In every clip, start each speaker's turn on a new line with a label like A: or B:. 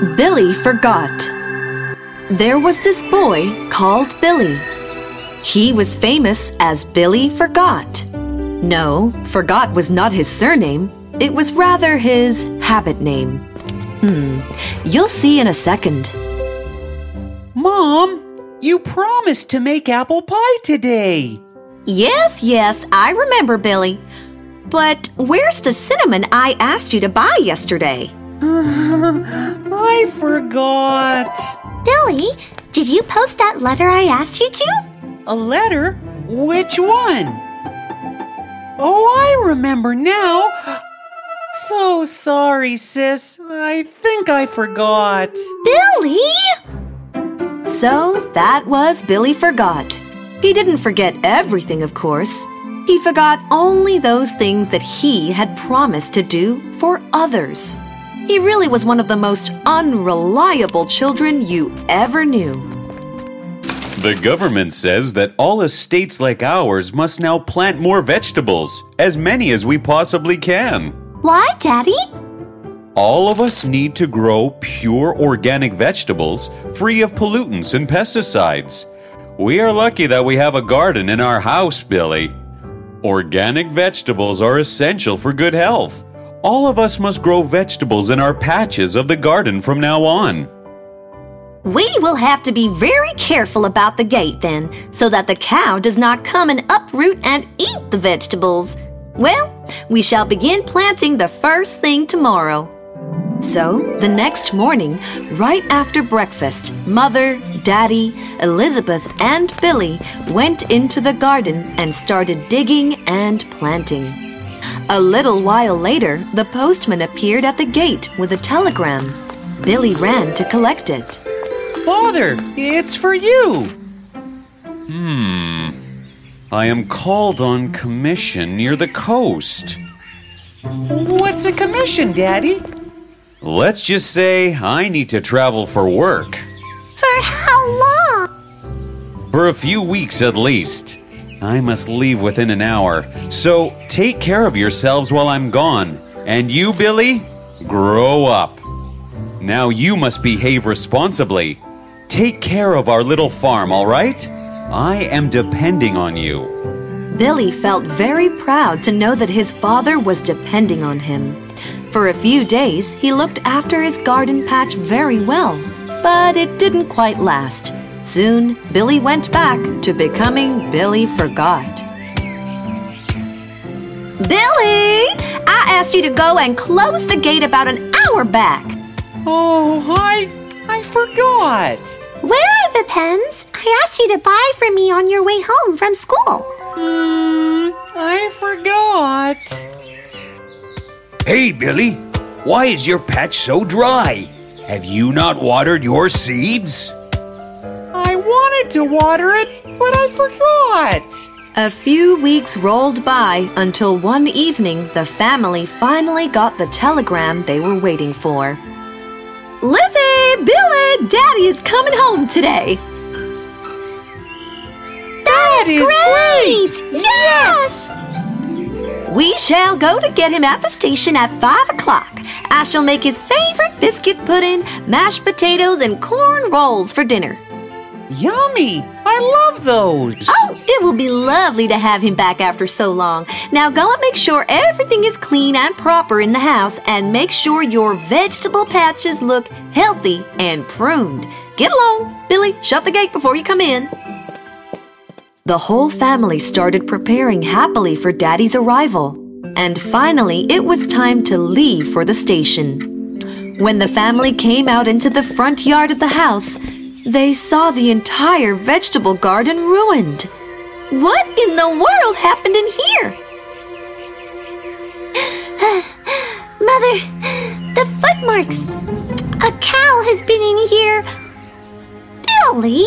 A: Billy forgot. There was this boy called Billy. He was famous as Billy Forgot. No, Forgot was not his surname, it was rather his habit name. Hmm, you'll see in a second.
B: Mom, you promised to make apple pie today.
A: Yes, yes, I remember, Billy. But where's the cinnamon I asked you to buy yesterday?
B: I forgot.
C: Billy, did you post that letter I asked you to?
B: A letter? Which one? Oh, I remember now. So sorry, sis. I think I forgot.
C: Billy!
A: So that was Billy Forgot. He didn't forget everything, of course. He forgot only those things that he had promised to do for others. He really was one of the most unreliable children you ever knew.
D: The government says that all estates like ours must now plant more vegetables, as many as we possibly can.
C: Why, Daddy?
D: All of us need to grow pure organic vegetables free of pollutants and pesticides. We are lucky that we have a garden in our house, Billy. Organic vegetables are essential for good health. All of us must grow vegetables in our patches of the garden from now on.
A: We will have to be very careful about the gate then, so that the cow does not come and uproot and eat the vegetables. Well, we shall begin planting the first thing tomorrow. So, the next morning, right after breakfast, Mother, Daddy, Elizabeth, and Billy went into the garden and started digging and planting. A little while later, the postman appeared at the gate with a telegram. Billy ran to collect it.
B: Father, it's for you.
D: Hmm. I am called on commission near the coast.
B: What's a commission, Daddy?
D: Let's just say I need to travel for work.
C: For how long?
D: For a few weeks at least. I must leave within an hour, so take care of yourselves while I'm gone. And you, Billy, grow up. Now you must behave responsibly. Take care of our little farm, all right? I am depending on you.
A: Billy felt very proud to know that his father was depending on him. For a few days, he looked after his garden patch very well, but it didn't quite last. Soon, Billy went back to becoming Billy Forgot. Billy! I asked you to go and close the gate about an hour back.
B: Oh, I I forgot.
C: Where are the pens I asked you to buy for me on your way home from school?
B: Hmm, I forgot.
E: Hey, Billy, why is your patch so dry? Have you not watered your seeds?
B: Wanted to water it, but I forgot.
A: A few weeks rolled by until one evening the family finally got the telegram they were waiting for. Lizzie, Billy, Daddy is coming home today.
C: That is
B: great!
C: Yes!
A: We shall go to get him at the station at five o'clock. I shall make his favorite biscuit pudding, mashed potatoes, and corn rolls for dinner.
B: Yummy! I love those.
A: Oh, it will be lovely to have him back after so long. Now go and make sure everything is clean and proper in the house and make sure your vegetable patches look healthy and pruned. Get along. Billy, shut the gate before you come in. The whole family started preparing happily for Daddy's arrival. And finally, it was time to leave for the station. When the family came out into the front yard of the house, they saw the entire vegetable garden ruined. What in the world happened in here?
C: Mother, the footmarks. A cow has been in here. Billy,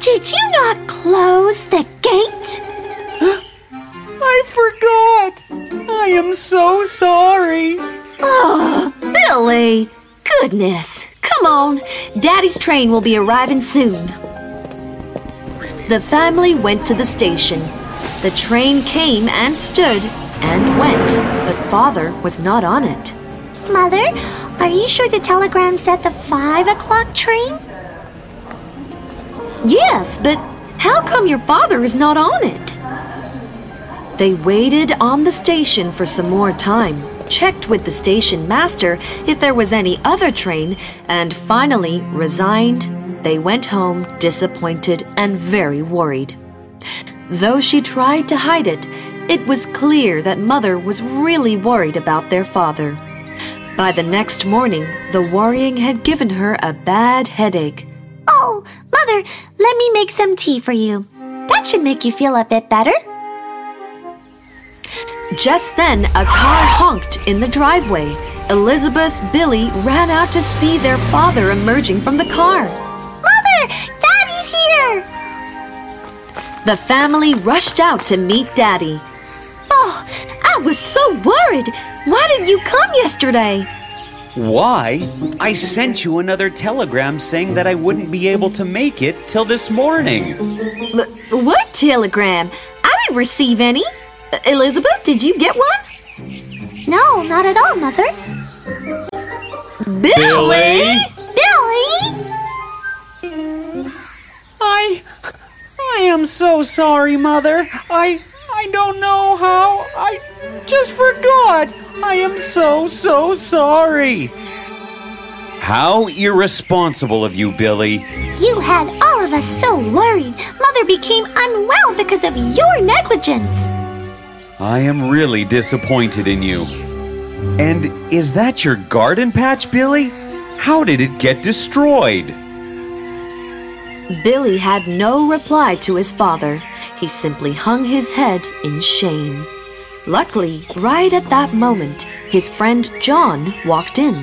C: did you not close the gate?
B: I forgot. I am so sorry.
A: Oh, Billy! Goodness! Come on, Daddy's train will be arriving soon. The family went to the station. The train came and stood and went, but Father was not on it.
C: Mother, Are you sure the telegram said the five o'clock train?
A: Yes, but how come your father is not on it? They waited on the station for some more time, checked with the station master if there was any other train, and finally, resigned, they went home disappointed and very worried. Though she tried to hide it, it was clear that Mother was really worried about their father. By the next morning, the worrying had given her a bad headache.
C: Oh, Mother, let me make some tea for you. That should make you feel a bit better.
A: Just then, a car honked in the driveway. Elizabeth, Billy ran out to see their father emerging from the car.
C: Mother, Daddy's here!
A: The family rushed out to meet Daddy. Oh, I was so worried. Why didn't you come yesterday?
D: Why? I sent you another telegram saying that I wouldn't be able to make it till this morning.
A: L- what telegram? I didn't receive any. Elizabeth, did you get one?
C: No, not at all, Mother.
A: Billy?
C: Billy?
B: I. I am so sorry, Mother. I. I don't know how. I just forgot. I am so, so sorry.
D: How irresponsible of you, Billy.
C: You had all of us so worried. Mother became unwell because of your negligence.
D: I am really disappointed in you. And is that your garden patch, Billy? How did it get destroyed?
A: Billy had no reply to his father. He simply hung his head in shame. Luckily, right at that moment, his friend John walked in.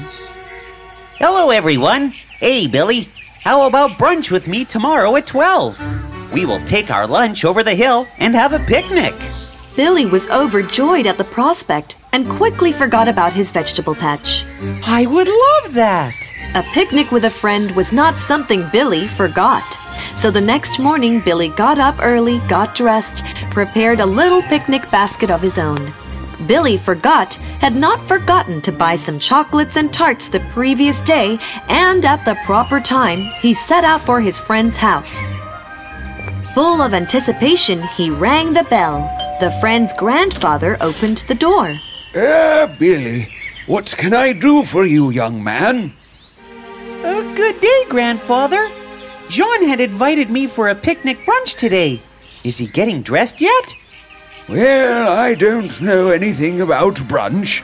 F: Hello, everyone. Hey, Billy. How about brunch with me tomorrow at 12? We will take our lunch over the hill and have a picnic.
A: Billy was overjoyed at the prospect and quickly forgot about his vegetable patch.
B: I would love that.
A: A picnic with a friend was not something Billy forgot. So the next morning, Billy got up early, got dressed, prepared a little picnic basket of his own. Billy forgot, had not forgotten to buy some chocolates and tarts the previous day, and at the proper time, he set out for his friend's house. Full of anticipation, he rang the bell. The friend's grandfather opened the door.
E: Ah, Billy. What can I do for you, young man?
B: Uh, good day, Grandfather. John had invited me for a picnic brunch today. Is he getting dressed yet?
E: Well, I don't know anything about brunch.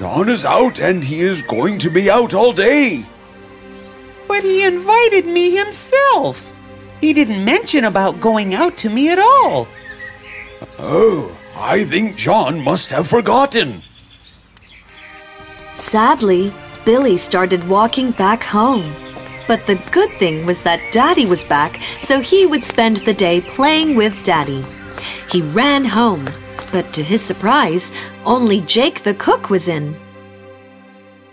E: John is out and he is going to be out all day.
B: But he invited me himself. He didn't mention about going out to me at all.
E: Oh, I think John must have forgotten.
A: Sadly, Billy started walking back home. But the good thing was that Daddy was back, so he would spend the day playing with Daddy. He ran home, but to his surprise, only Jake the cook was in.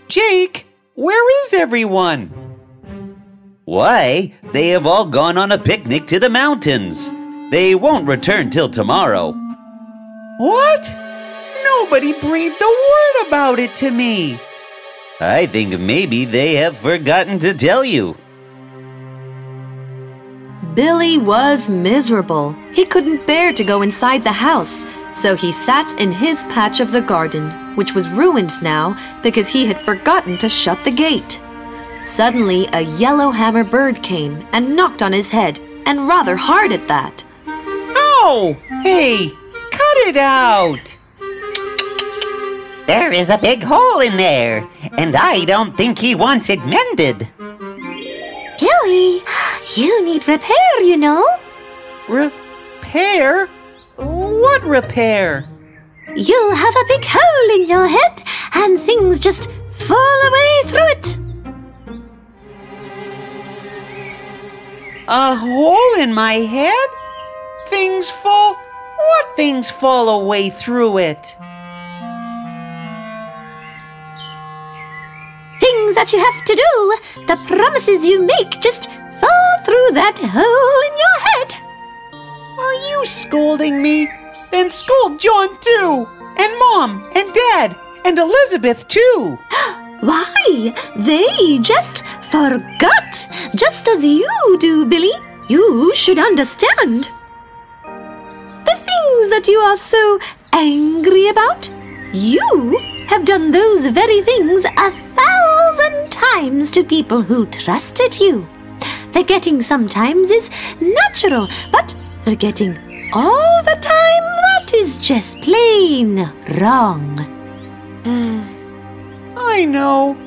B: Jake, where is everyone?
F: Why, they have all gone on a picnic to the mountains. They won't return till tomorrow.
B: What? Nobody breathed a word about it to me.
F: I think maybe they have forgotten to tell you.
A: Billy was miserable. He couldn't bear to go inside the house, so he sat in his patch of the garden, which was ruined now because he had forgotten to shut the gate. Suddenly, a yellowhammer bird came and knocked on his head, and rather hard at that.
B: Oh, hey, cut it out.
F: There is a big hole in there, and I don't think he wants it mended.
C: Billy, you need repair, you know.
B: Repair? What repair?
C: You have a big hole in your head, and things just fall away through it.
B: A hole in my head? Things fall. What things fall away through it?
C: Things that you have to do, the promises you make just fall through that hole in your head.
B: Are you scolding me? Then scold John too, and Mom, and Dad, and Elizabeth too.
C: Why, they just forgot, just as you do, Billy. You should understand. Things that you are so angry about, you have done those very things a thousand times to people who trusted you. Forgetting sometimes is natural, but forgetting all the time, that is just plain wrong. Hmm.
B: I know.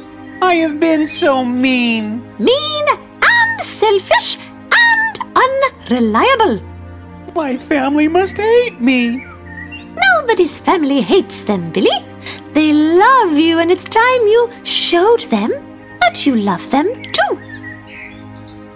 B: I have been so mean.
C: Mean and selfish and unreliable.
B: My family must hate me.
C: Nobody's family hates them, Billy. They love you, and it's time you showed them that you love them too.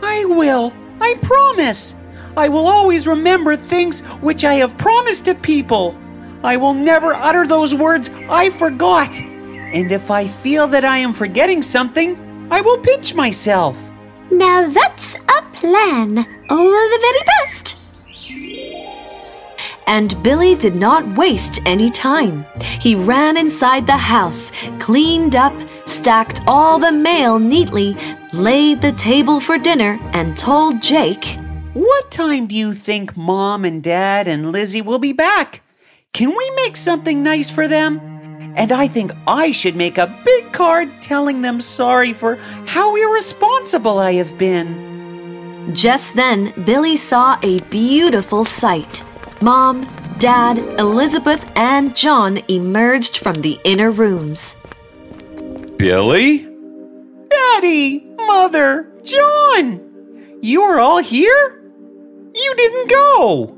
B: I will. I promise. I will always remember things which I have promised to people. I will never utter those words I forgot. And if I feel that I am forgetting something, I will pinch myself.
C: Now that's a plan. All the very best.
A: And Billy did not waste any time. He ran inside the house, cleaned up, stacked all the mail neatly, laid the table for dinner, and told Jake,
B: What time do you think Mom and Dad and Lizzie will be back? Can we make something nice for them? And I think I should make a big card telling them sorry for how irresponsible I have been.
A: Just then, Billy saw a beautiful sight. Mom, Dad, Elizabeth, and John emerged from the inner rooms.
D: Billy?
B: Daddy, Mother, John! You are all here? You didn't go!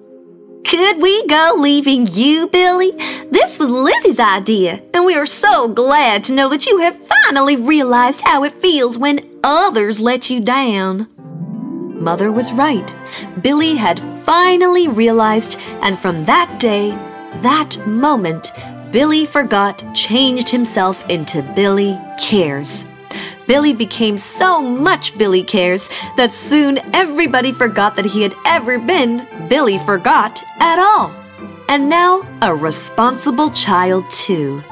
A: Could we go leaving you, Billy? This was Lizzie's idea, and we are so glad to know that you have finally realized how it feels when others let you down. Mother was right. Billy had finally realized, and from that day, that moment, Billy forgot changed himself into Billy Cares. Billy became so much Billy Cares that soon everybody forgot that he had ever been Billy Forgot at all. And now a responsible child, too.